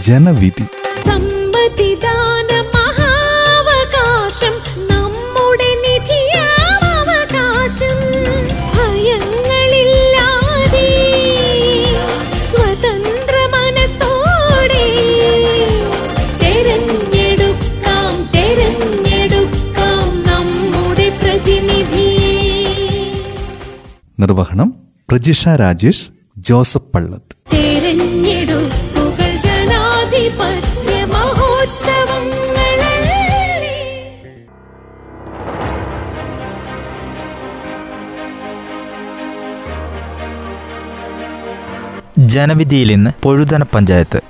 ജനവിധി. നിർവഹണം പ്രജിഷ രാജേഷ് ജോസഫ് പള്ളത്ത്. ജനവിധിയിൽ ഇന്ന് പൊഴുതന പഞ്ചായത്ത്.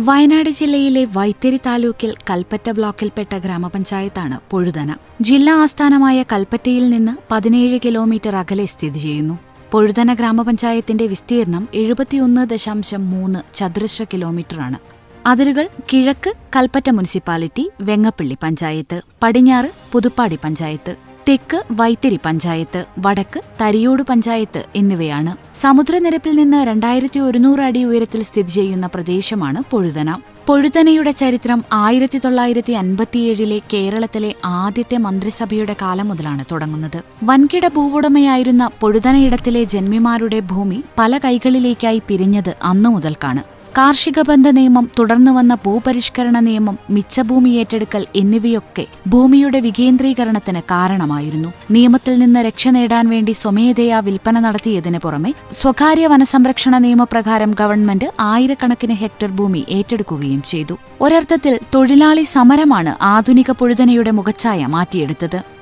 വയനാട് ജില്ലയിലെ വൈത്തിരി താലൂക്കിൽ കൽപ്പറ്റ ബ്ലോക്കിൽപ്പെട്ട ഗ്രാമപഞ്ചായത്താണ് പൊഴുതന. ജില്ലാ ആസ്ഥാനമായ കൽപ്പറ്റയിൽ നിന്ന് പതിനേഴ് കിലോമീറ്റർ അകലെ സ്ഥിതി ചെയ്യുന്നു. പൊഴുതന ഗ്രാമപഞ്ചായത്തിന്റെ വിസ്തീർണം എഴുപത്തിയൊന്ന് ദശാംശം മൂന്ന് ചതുരശ്ര കിലോമീറ്ററാണ്. അതിരുകൾ കിഴക്ക് കൽപ്പറ്റ മുനിസിപ്പാലിറ്റി വെങ്ങപ്പള്ളി പഞ്ചായത്ത് പടിഞ്ഞാറ് പുതുപ്പാടി പഞ്ചായത്ത് തെക്ക് വൈത്തിരി പഞ്ചായത്ത് വടക്ക് തരിയോട് പഞ്ചായത്ത് എന്നിവയാണ്. സമുദ്രനിരപ്പിൽ നിന്ന് രണ്ടായിരത്തി ഒരുന്നൂറ് അടി ഉയരത്തിൽ സ്ഥിതി ചെയ്യുന്ന പ്രദേശമാണ് പൊഴുതന. പൊഴുതനയുടെ ചരിത്രം ആയിരത്തി തൊള്ളായിരത്തി അൻപത്തിയേഴിലെ കേരളത്തിലെ ആദ്യത്തെ മന്ത്രിസഭയുടെ കാലം മുതലാണ് തുടങ്ങുന്നത്. വൻകിട ഭൂവുടമയായിരുന്ന പൊഴുതനയിടത്തിലെ ജന്മിമാരുടെ ഭൂമി പല കൈകളിലേക്കായി പിരിഞ്ഞത് അന്നു മുതൽക്കാണ് കാർഷിക ബന്ധ നിയമം തുടർന്നു വന്ന ഭൂപരിഷ്കരണ നിയമം മിച്ചഭൂമി ഏറ്റെടുക്കൽ എന്നിവയൊക്കെ ഭൂമിയുടെ വികേന്ദ്രീകരണത്തിന് കാരണമായിരുന്നു. നിയമത്തിൽ നിന്ന് രക്ഷ നേടാൻ വേണ്ടി സ്വമേധയാ വിൽപ്പന നടത്തിയതിനു പുറമെ സ്വകാര്യ വനസംരക്ഷണ നിയമപ്രകാരം ഗവൺമെന്റ് ആയിരക്കണക്കിന് ഹെക്ടർ ഭൂമി ഏറ്റെടുക്കുകയും ചെയ്തു. ഒരർത്ഥത്തിൽ തൊഴിലാളി സമരമാണ് ആധുനിക പൊഴുതനയുടെ മുഖച്ഛായ മാറ്റിയെടുത്തത്.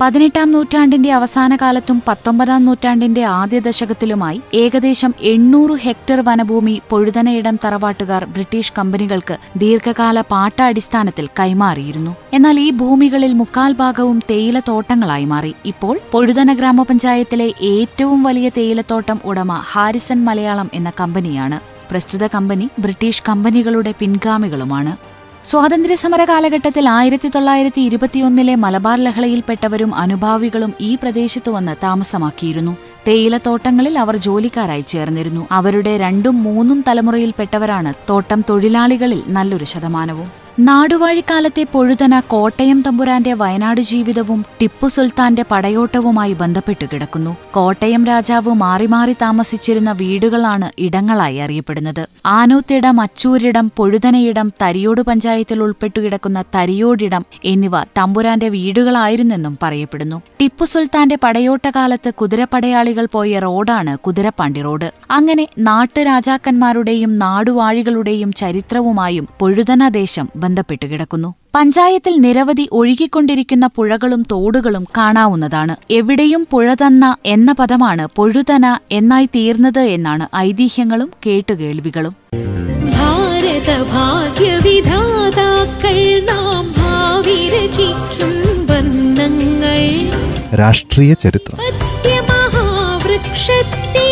പതിനെട്ടാം നൂറ്റാണ്ടിന്റെ അവസാന കാലത്തും പത്തൊമ്പതാം നൂറ്റാണ്ടിന്റെ ആദ്യ ദശകത്തിലുമായി ഏകദേശം എണ്ണൂറ് ഹെക്ടർ വനഭൂമി പൊഴുതനയിടം തറവാട്ടുകാർ ബ്രിട്ടീഷ് കമ്പനികൾക്ക് ദീർഘകാല പാട്ടാടിസ്ഥാനത്തിൽ കൈമാറിയിരുന്നു. എന്നാൽ ഈ ഭൂമികളിൽ മുക്കാൽ ഭാഗവും തേയിലത്തോട്ടങ്ങളായി മാറി. ഇപ്പോൾ പൊഴുതന ഗ്രാമപഞ്ചായത്തിലെ ഏറ്റവും വലിയ തേയിലത്തോട്ടം ഉടമ ഹാരിസൺ മലയാളം എന്ന കമ്പനിയാണ്. പ്രസ്തുത കമ്പനി ബ്രിട്ടീഷ് കമ്പനികളുടെ പിൻഗാമികളുമാണ്. സ്വാതന്ത്ര്യസമര കാലഘട്ടത്തിൽ ആയിരത്തി തൊള്ളായിരത്തി ഇരുപത്തിയൊന്നിലെ മലബാർ ലഹളയിൽപ്പെട്ടവരും അനുഭാവികളും ഈ പ്രദേശത്തു വന്ന് താമസമാക്കിയിരുന്നു. തേയിലത്തോട്ടങ്ങളിൽ അവർ ജോലിക്കാരായി ചേർന്നിരുന്നു. അവരുടെ രണ്ടും മൂന്നും തലമുറയിൽപ്പെട്ടവരാണ് തോട്ടം തൊഴിലാളികളിൽ നല്ലൊരു ശതമാനവും. നാടുവാഴിക്കാലത്തെ പൊഴുതന കോട്ടയം തമ്പുരാന്റെ വയനാട് ജീവിതവും ടിപ്പു സുൽത്താന്റെ പടയോട്ടവുമായി ബന്ധപ്പെട്ടു കിടക്കുന്നു. കോട്ടയം രാജാവ് മാറി മാറി താമസിച്ചിരുന്ന വീടുകളാണ് ഇടങ്ങളായി അറിയപ്പെടുന്നത്. ആനൂത്തിടം അച്ചൂരിടം പൊഴുതനയിടം തരിയോട് പഞ്ചായത്തിൽ ഉൾപ്പെട്ടു കിടക്കുന്ന തരിയോടിടം എന്നിവ തമ്പുരാന്റെ വീടുകളായിരുന്നെന്നും പറയപ്പെടുന്നു. ടിപ്പു സുൽത്താന്റെ പടയോട്ടകാലത്ത് കുതിരപ്പടയാളികൾ പോയ റോഡാണ് കുതിരപ്പാണ്ടി റോഡ്. അങ്ങനെ നാട്ടുരാജാക്കന്മാരുടെയും നാടുവാഴികളുടെയും ചരിത്രവുമായും പൊഴുതന ദേശം ബന്ധപ്പെട്ടു കിടക്കുന്നു. പഞ്ചായത്തിൽ നിരവധി ഒഴുകിക്കൊണ്ടിരിക്കുന്ന പുഴകളും തോടുകളും കാണാവുന്നതാണ്. എവിടെയും പുഴ തന്ന എന്ന പദമാണ് പൊഴുതന എന്നായി തീർന്നത് എന്നാണ് ഐതിഹ്യങ്ങളും കേട്ടുകേൾവികളും. ഭാഗ്യവിധാതാക്കൾ നാം ഭാവി രചിക്കും വർണങ്ങൾ രാഷ്ട്രീയ ചരിത്രം. പത്യമഹാവൃക്ഷത്തെ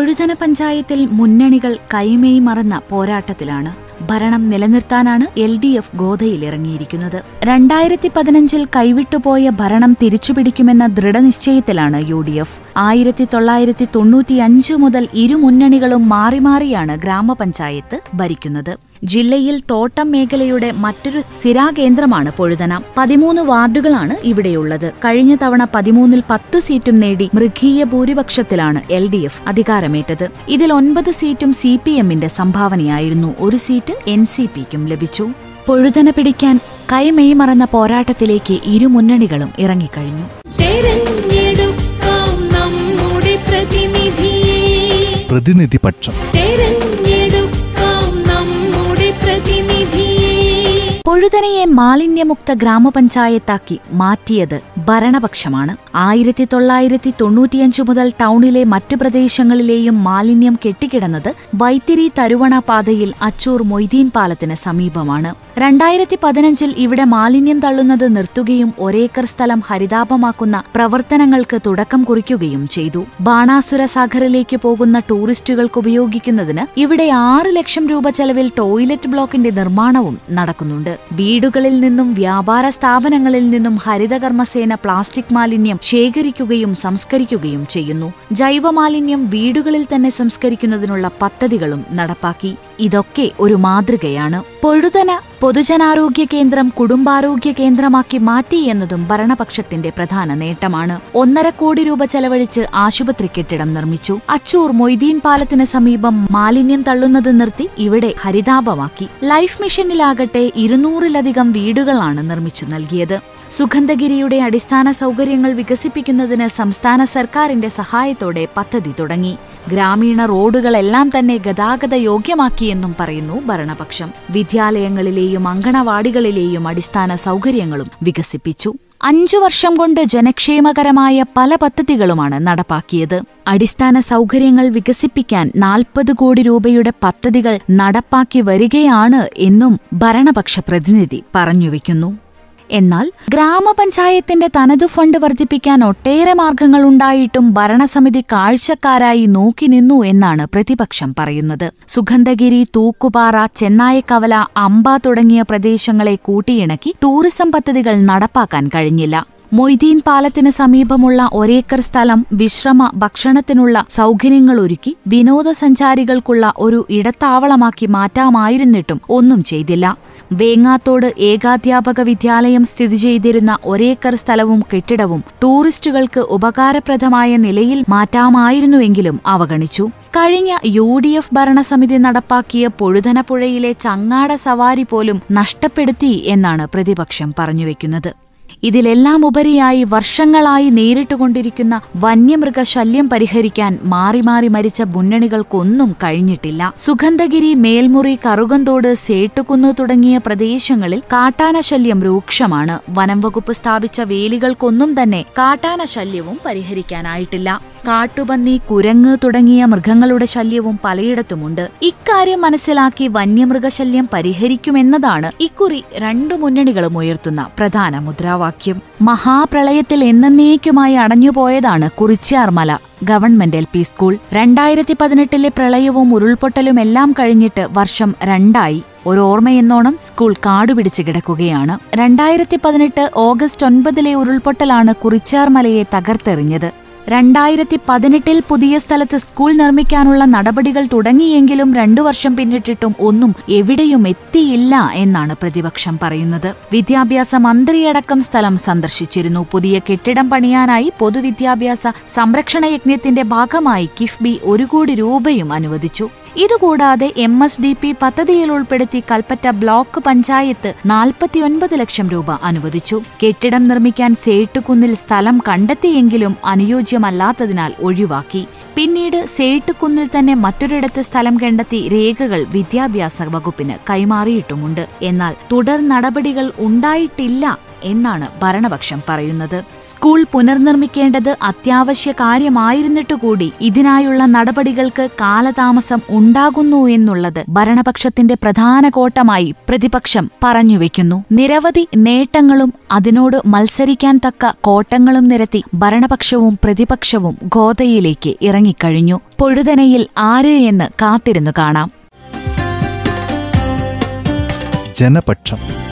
പൊഴുതന പഞ്ചായത്തിൽ മുന്നണികൾ കൈമേയി മറന്ന പോരാട്ടത്തിലാണ് ഭരണം നിലനിർത്താനാണ് എൽ ഡി എഫ് ഗോതയിലിറങ്ങിയിരിക്കുന്നത് രണ്ടായിരത്തി പതിനഞ്ചിൽ കൈവിട്ടുപോയ ഭരണം തിരിച്ചുപിടിക്കുമെന്ന ദൃഢനിശ്ചയത്തിലാണ് യു ഡി എഫ്. ആയിരത്തി തൊള്ളായിരത്തി തൊണ്ണൂറ്റിയഞ്ച് മുതൽ ഇരുമുന്നണികളും മാറി മാറിയാണ് ഗ്രാമപഞ്ചായത്ത് ഭരിക്കുന്നത്. ജില്ലയിൽ തോട്ടം മേഖലയുടെ മറ്റൊരു സ്ഥിരാകേന്ദ്രമാണ് പൊഴുതന. പതിമൂന്ന് വാർഡുകളാണ് ഇവിടെയുള്ളത്. കഴിഞ്ഞ തവണ പതിമൂന്നിൽ പത്ത് സീറ്റും നേടി മൃഗീയ ഭൂരിപക്ഷത്തിലാണ് എൽ ഡി എഫ് അധികാരമേറ്റത്. ഇതിൽ ഒൻപത് സീറ്റും സി പി എമ്മിന്റെ സംഭാവനയായിരുന്നു. ഒരു സീറ്റ് എൻ സി പിക്കും ലഭിച്ചു. പൊഴുതന പിടിക്കാൻ കൈമെയ് മറന്ന പോരാട്ടത്തിലേക്ക് ഇരു മുന്നണികളും ഇറങ്ങിക്കഴിഞ്ഞു. പ്രതിനിധിപക്ഷം. പൊഴുതനയെ മാലിന്യമുക്ത ഗ്രാമപഞ്ചായത്താക്കി മാറ്റിയത് ഭരണപക്ഷമാണ്. ആയിരത്തി തൊള്ളായിരത്തി തൊണ്ണൂറ്റിയഞ്ച് മുതൽ ടൗണിലെ മറ്റു പ്രദേശങ്ങളിലെയും മാലിന്യം കെട്ടിക്കിടന്നത് വൈത്തിരി തരുവണ പാതയിൽ അച്ചൂർ മൊയ്തീൻ പാലത്തിന് സമീപമാണ്. രണ്ടായിരത്തി പതിനഞ്ചിൽ ഇവിടെ മാലിന്യം തള്ളുന്നത് നിർത്തുകയും ഒരേക്കർ സ്ഥലം ഹരിതാപമാക്കുന്ന പ്രവർത്തനങ്ങൾക്ക് തുടക്കം കുറിക്കുകയും ചെയ്തു. ബാണാസുര സാഗറിലേക്ക് പോകുന്ന ടൂറിസ്റ്റുകൾക്ക് ഉപയോഗിക്കുന്നതിന് ഇവിടെ ആറ് ലക്ഷം രൂപ ചെലവിൽ ടോയ്ലറ്റ് ബ്ലോക്കിന്റെ നിർമ്മാണവും നടക്കുന്നുണ്ട്. വീടുകളിൽ നിന്നും വ്യാപാര സ്ഥാപനങ്ങളിൽ നിന്നും ഹരിതകർമ്മസേന പ്ലാസ്റ്റിക് മാലിന്യം ശേഖരിക്കുകയും സംസ്കരിക്കുകയും ചെയ്യുന്നു. ജൈവമാലിന്യം വീടുകളിൽ തന്നെ സംസ്കരിക്കുന്നതിനുള്ള പദ്ധതികളും നടപ്പാക്കി. ഇതൊക്കെ ഒരു മാതൃകയാണ്. പൊഴുതന പൊതുജനാരോഗ്യ കേന്ദ്രം കുടുംബാരോഗ്യ കേന്ദ്രമാക്കി മാറ്റി എന്നതും ഭരണപക്ഷത്തിന്റെ പ്രധാന നേട്ടമാണ്. ഒന്നര കോടി രൂപ ചെലവഴിച്ച് ആശുപത്രി കെട്ടിടം നിർമ്മിച്ചു. അച്ചൂർ മൊയ്തീൻ പാലത്തിന് സമീപം മാലിന്യം തള്ളുന്നത് നിർത്തി ഇവിടെ ഹരിതാപമാക്കി ലൈഫ് മിഷനിലാകട്ടെ ഇരുന്നൂറിലധികം വീടുകളാണ് നിർമ്മിച്ചു നൽകിയത്. സുഗന്ധഗിരിയുടെ അടിസ്ഥാന സൗകര്യങ്ങൾ വികസിപ്പിക്കുന്നതിന് സംസ്ഥാന സർക്കാരിന്റെ സഹായത്തോടെ പദ്ധതി തുടങ്ങി. ഗ്രാമീണ റോഡുകളെല്ലാം തന്നെ ഗതാഗത യോഗ്യമാക്കിയെന്നും പറയുന്നു ഭരണപക്ഷം. വിദ്യാലയങ്ങളിലെയും അങ്കണവാടികളിലെയും അടിസ്ഥാന സൗകര്യങ്ങളും വികസിപ്പിച്ചു. അഞ്ചു വർഷം കൊണ്ട് ജനക്ഷേമകരമായ പല പദ്ധതികളുമാണ് നടപ്പാക്കിയത്. അടിസ്ഥാന സൗകര്യങ്ങൾ വികസിപ്പിക്കാൻ നാൽപ്പത് കോടി രൂപയുടെ പദ്ധതികൾ നടപ്പാക്കി വരികയാണ് എന്നും ഭരണപക്ഷ പ്രതിനിധി പറഞ്ഞുവെക്കുന്നു എന്നാൽ ഗ്രാമപഞ്ചായത്തിന്റെ തനതു ഫണ്ട് വർദ്ധിപ്പിക്കാൻ ഒട്ടേറെ മാർഗങ്ങളുണ്ടായിട്ടും ഭരണസമിതി കാഴ്ചക്കാരായി നോക്കി നിന്നു എന്നാണ് പ്രതിപക്ഷം പറയുന്നത്. സുഗന്ധഗിരി തൂക്കുപാറ ചെന്നായക്കവല അമ്പ തുടങ്ങിയ പ്രദേശങ്ങളെ കൂട്ടിയിണക്കി ടൂറിസം പദ്ധതികൾ നടപ്പാക്കാൻ കഴിഞ്ഞില്ല. മൊയ്തീൻ പാലത്തിന് സമീപമുള്ള ഒരേക്കർ സ്ഥലം വിശ്രമ ഭക്ഷണത്തിനുള്ള സൗകര്യങ്ങൾ ഒരുക്കി വിനോദസഞ്ചാരികൾക്കുള്ള ഒരു ഇടത്താവളമാക്കി മാറ്റാമായിരുന്നിട്ടും ഒന്നും ചെയ്തില്ല. വേങ്ങാത്തോട് ഏകാധ്യാപക വിദ്യാലയം സ്ഥിതി ചെയ്തിരുന്ന ഒരേക്കർ സ്ഥലവും കെട്ടിടവും ടൂറിസ്റ്റുകൾക്ക് ഉപകാരപ്രദമായ നിലയിൽ മാറ്റാമായിരുന്നുവെങ്കിലും അവഗണിച്ചു. കഴിഞ്ഞ യു ഡി എഫ് ഭരണസമിതി നടപ്പാക്കിയ പൊഴുതനപ്പുഴയിലെ ചങ്ങാട സവാരി പോലും നഷ്ടപ്പെടുത്തി എന്നാണ് പ്രതിപക്ഷം പറഞ്ഞുവെക്കുന്നത്. ഇതിലെല്ലാം ഉപരിയായി വർഷങ്ങളായി നേരിട്ടുകൊണ്ടിരിക്കുന്ന വന്യമൃഗശല്യം പരിഹരിക്കാൻ മാറി മാറി മരിച്ച മുന്നണികൾക്കൊന്നും കഴിഞ്ഞിട്ടില്ല. സുഗന്ധഗിരി മേൽമുറി കറുകന്തോട് സേട്ടുകുന്ന് തുടങ്ങിയ പ്രദേശങ്ങളിൽ കാട്ടാനശല്യം രൂക്ഷമാണ്. വനം വകുപ്പ് സ്ഥാപിച്ച വേലികൾക്കൊന്നും തന്നെ കാട്ടാനശല്യവും പരിഹരിക്കാനായിട്ടില്ല. കാട്ടുപന്നി കുരങ്ങ് തുടങ്ങിയ മൃഗങ്ങളുടെ ശല്യവും പലയിടത്തുമുണ്ട്. ഇക്കാര്യം മനസ്സിലാക്കി വന്യമൃഗശല്യം പരിഹരിക്കുമെന്നതാണ് ഇക്കുറി രണ്ടു മുന്നണികളും ഉയർത്തുന്ന പ്രധാന മുദ്രാവാക്യം. മഹാപ്രളയത്തിൽ എന്നേക്കുമായി അടഞ്ഞുപോയതാണ് Kurichyarmala. Government L P school രണ്ടായിരത്തി പതിനെട്ടിലെ പ്രളയവും ഉരുൾപൊട്ടലും എല്ലാം കഴിഞ്ഞിട്ട് വർഷം രണ്ടായി. ഒരു ഓർമ്മയെന്നോണം സ്കൂൾ കാടുപിടിച്ച് കിടക്കുകയാണ്. രണ്ടായിരത്തി പതിനെട്ട് ഓഗസ്റ്റ് ഒൻപതിലെ ഉരുൾപൊട്ടലാണ് കുറിച്ചാർമലയെ തകർത്തെറിഞ്ഞത്. രണ്ടായിരത്തി പതിനെട്ടിൽ പുതിയ സ്ഥലത്ത് സ്കൂൾ നിർമ്മിക്കാനുള്ള നടപടികൾ തുടങ്ങിയെങ്കിലും രണ്ടു വർഷം പിന്നിട്ടിട്ടും ഒന്നും എവിടെയും എത്തിയില്ല എന്നാണ് പ്രതിപക്ഷം പറയുന്നത്. വിദ്യാഭ്യാസ മന്ത്രിയടക്കം സ്ഥലം സന്ദർശിച്ചിരുന്നു. പുതിയ കെട്ടിടം പണിയാനായി പൊതുവിദ്യാഭ്യാസ സംരക്ഷണ യജ്ഞത്തിന്റെ ഭാഗമായി കിഫ്ബി ഒരു കോടി രൂപയും അനുവദിച്ചു. ഇതുകൂടാതെ എം എസ് ഡി പി പദ്ധതിയിൽ ഉൾപ്പെടുത്തി കൽപ്പറ്റ ബ്ലോക്ക് പഞ്ചായത്ത് നാൽപ്പത്തിയൊൻപത് ലക്ഷം രൂപ അനുവദിച്ചു. കെട്ടിടം നിർമ്മിക്കാൻ സേട്ടുകുന്നിൽ സ്ഥലം കണ്ടെത്തിയെങ്കിലും അനുയോജ്യമല്ലാത്തതിനാൽ ഒഴിവാക്കി. പിന്നീട് സേട്ടുകുന്നിൽ തന്നെ മറ്റൊരിടത്ത് സ്ഥലം കണ്ടെത്തി രേഖകൾ വിദ്യാഭ്യാസ വകുപ്പിന് കൈമാറിയിട്ടുമുണ്ട്. എന്നാൽ തുടർ നടപടികൾ ഉണ്ടായിട്ടില്ല എന്നാണ് ഭരണപക്ഷം പറയുന്നത്. സ്കൂൾ പുനർനിർമ്മിക്കേണ്ടത് അത്യാവശ്യ കാര്യമായിരുന്നിട്ടുകൂടി ഇതിനായുള്ള നടപടികൾക്ക് കാലതാമസം ഉണ്ടാകുന്നു എന്നുള്ളത് ഭരണപക്ഷത്തിന്റെ പ്രധാന കോട്ടമായി പ്രതിപക്ഷം പറഞ്ഞുവെക്കുന്നു. നിരവധി നേട്ടങ്ങളും അതിനോട് മത്സരിക്കാൻ തക്ക കോട്ടങ്ങളും നിരത്തി ഭരണപക്ഷവും പ്രതിപക്ഷവും ഗോതയിലേക്ക് ഇറങ്ങിക്കഴിഞ്ഞു. പൊഴുതനയിൽ ആര് എന്ന് കാത്തിരുന്നു കാണാം. ജനപക്ഷം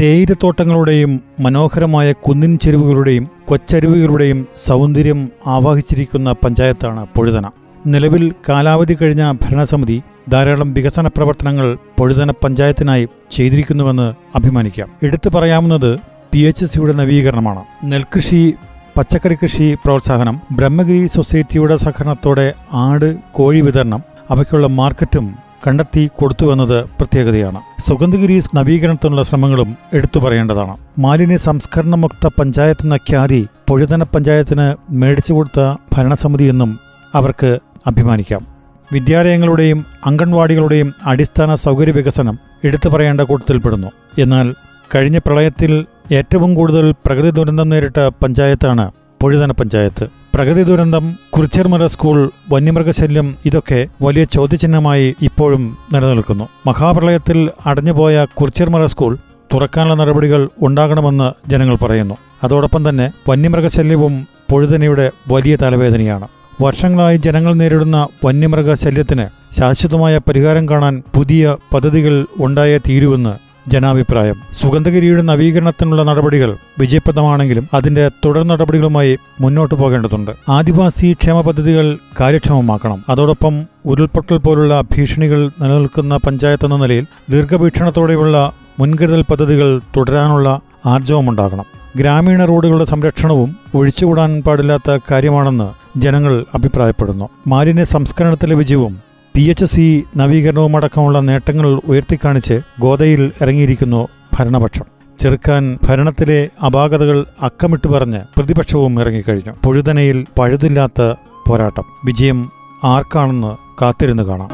തേയിലത്തോട്ടങ്ങളുടെയും മനോഹരമായ കുന്നിൻ ചെരുവുകളുടെയും കൊച്ചരുവികളുടെയും സൗന്ദര്യം ആവാഹിച്ചിരിക്കുന്ന പഞ്ചായത്താണ് പൊഴുതന. നിലവിൽ കാലാവധി കഴിഞ്ഞ ഭരണസമിതി ധാരാളം വികസന പ്രവർത്തനങ്ങൾ പൊഴുതന പഞ്ചായത്തിനായി ചെയ്തിരിക്കുന്നുവെന്ന് അഭിമാനിക്കാം. എടുത്തു പറയാവുന്നത് പി എച്ച് സിയുടെ നവീകരണമാണ്. നെൽകൃഷി പച്ചക്കറി കൃഷി പ്രോത്സാഹനം ബ്രഹ്മഗിരി സൊസൈറ്റിയുടെ സഹകരണത്തോടെ ആട് കോഴി വിതരണം അവയ്ക്കുള്ള മാർക്കറ്റും കണ്ടെത്തി കൊടുത്തുവെന്നത് പ്രത്യേകതയാണ്. സുഗന്ധഗിരി നവീകരണത്തിനുള്ള ശ്രമങ്ങളും എടുത്തു പറയേണ്ടതാണ്. മാലിന്യ സംസ്കരണമുക്ത പഞ്ചായത്ത് എന്ന ഖ്യാതി പൊഴുതന പഞ്ചായത്തിന് മേടിച്ചു കൊടുത്ത ഭരണസമിതിയെന്നും അവർക്ക് അഭിമാനിക്കാം. വിദ്യാലയങ്ങളുടെയും അംഗൻവാടികളുടെയും അടിസ്ഥാന സൗകര്യ വികസനം എടുത്തു പറയേണ്ട കൂട്ടത്തിൽപ്പെടുന്നു. എന്നാൽ കഴിഞ്ഞ പ്രളയത്തിൽ ഏറ്റവും കൂടുതൽ പ്രകൃതി ദുരന്തം നേരിട്ട പഞ്ചായത്താണ് പൊഴുതന പഞ്ചായത്ത്. പ്രകൃതി ദുരന്തം കുറിച്ചർമല സ്കൂൾ വന്യമൃഗശല്യം ഇതൊക്കെ വലിയ ചോദ്യചിഹ്നമായി ഇപ്പോഴും നിലനിൽക്കുന്നു. മഹാപ്രളയത്തിൽ അടഞ്ഞുപോയ കുറിച്ചർമല സ്കൂൾ തുറക്കാനുള്ള നടപടികൾ ഉണ്ടാകണമെന്ന് ജനങ്ങൾ പറയുന്നു. അതോടൊപ്പം തന്നെ വന്യമൃഗശല്യവും പൊഴുതനയുടെ വലിയ തലവേദനയാണ്. വർഷങ്ങളായി ജനങ്ങൾ നേരിടുന്ന വന്യമൃഗ ശല്യത്തിന് ശാശ്വതമായ പരിഹാരം കാണാൻ പുതിയ പദ്ധതികൾ ഉണ്ടായേ തീരുവെന്ന് ജനാഭിപ്രായം. സുഗന്ധഗിരിയുടെ നവീകരണത്തിനുള്ള നടപടികൾ വിജയപ്രദമാണെങ്കിലും അതിന്റെ തുടർ നടപടികളുമായി മുന്നോട്ടു പോകേണ്ടതുണ്ട്. ആദിവാസി ക്ഷേമ പദ്ധതികൾ കാര്യക്ഷമമാക്കണം. അതോടൊപ്പം ഉരുൾപൊട്ടൽ പോലുള്ള ഭീഷണികൾ നിലനിൽക്കുന്ന പഞ്ചായത്ത് എന്ന നിലയിൽ ദീർഘവീക്ഷണത്തോടെയുള്ള മുൻകരുതൽ പദ്ധതികൾ തുടരാനുള്ള ആർജവമുണ്ടാകണം. ഗ്രാമീണ റോഡുകളുടെ സംരക്ഷണവും ഒഴിച്ചുകൂടാൻ പാടില്ലാത്ത കാര്യമാണെന്ന് ജനങ്ങൾ അഭിപ്രായപ്പെടുന്നു. മാലിന്യ സംസ്കരണത്തിലെ വിജയവും പി എച്ച് സി നവീകരണവുമടക്കമുള്ള നേട്ടങ്ങൾ ഉയർത്തിക്കാണിച്ച് ഗോദയിൽ ഇറങ്ങിയിരിക്കുന്നു ഭരണപക്ഷം. ചെറുക്കാൻ ഭരണത്തിലെ അപാകതകൾ അക്കമിട്ട് പറഞ്ഞ് പ്രതിപക്ഷവും ഇറങ്ങിക്കഴിഞ്ഞു. പൊഴുതനയിൽ പഴുതില്ലാത്ത പോരാട്ടം. വിജയം ആർക്കാണെന്ന് കാത്തിരുന്ന് കാണാം.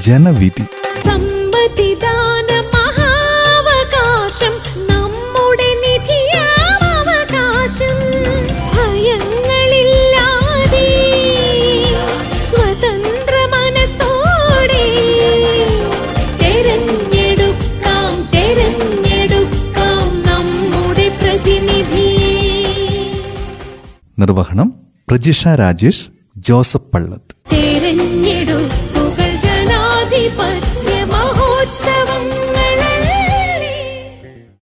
ജനവിധി. നിർവഹണം പ്രജിഷ രാജേഷ് ജോസഫ് തെരഞ്ഞെടുക്കാം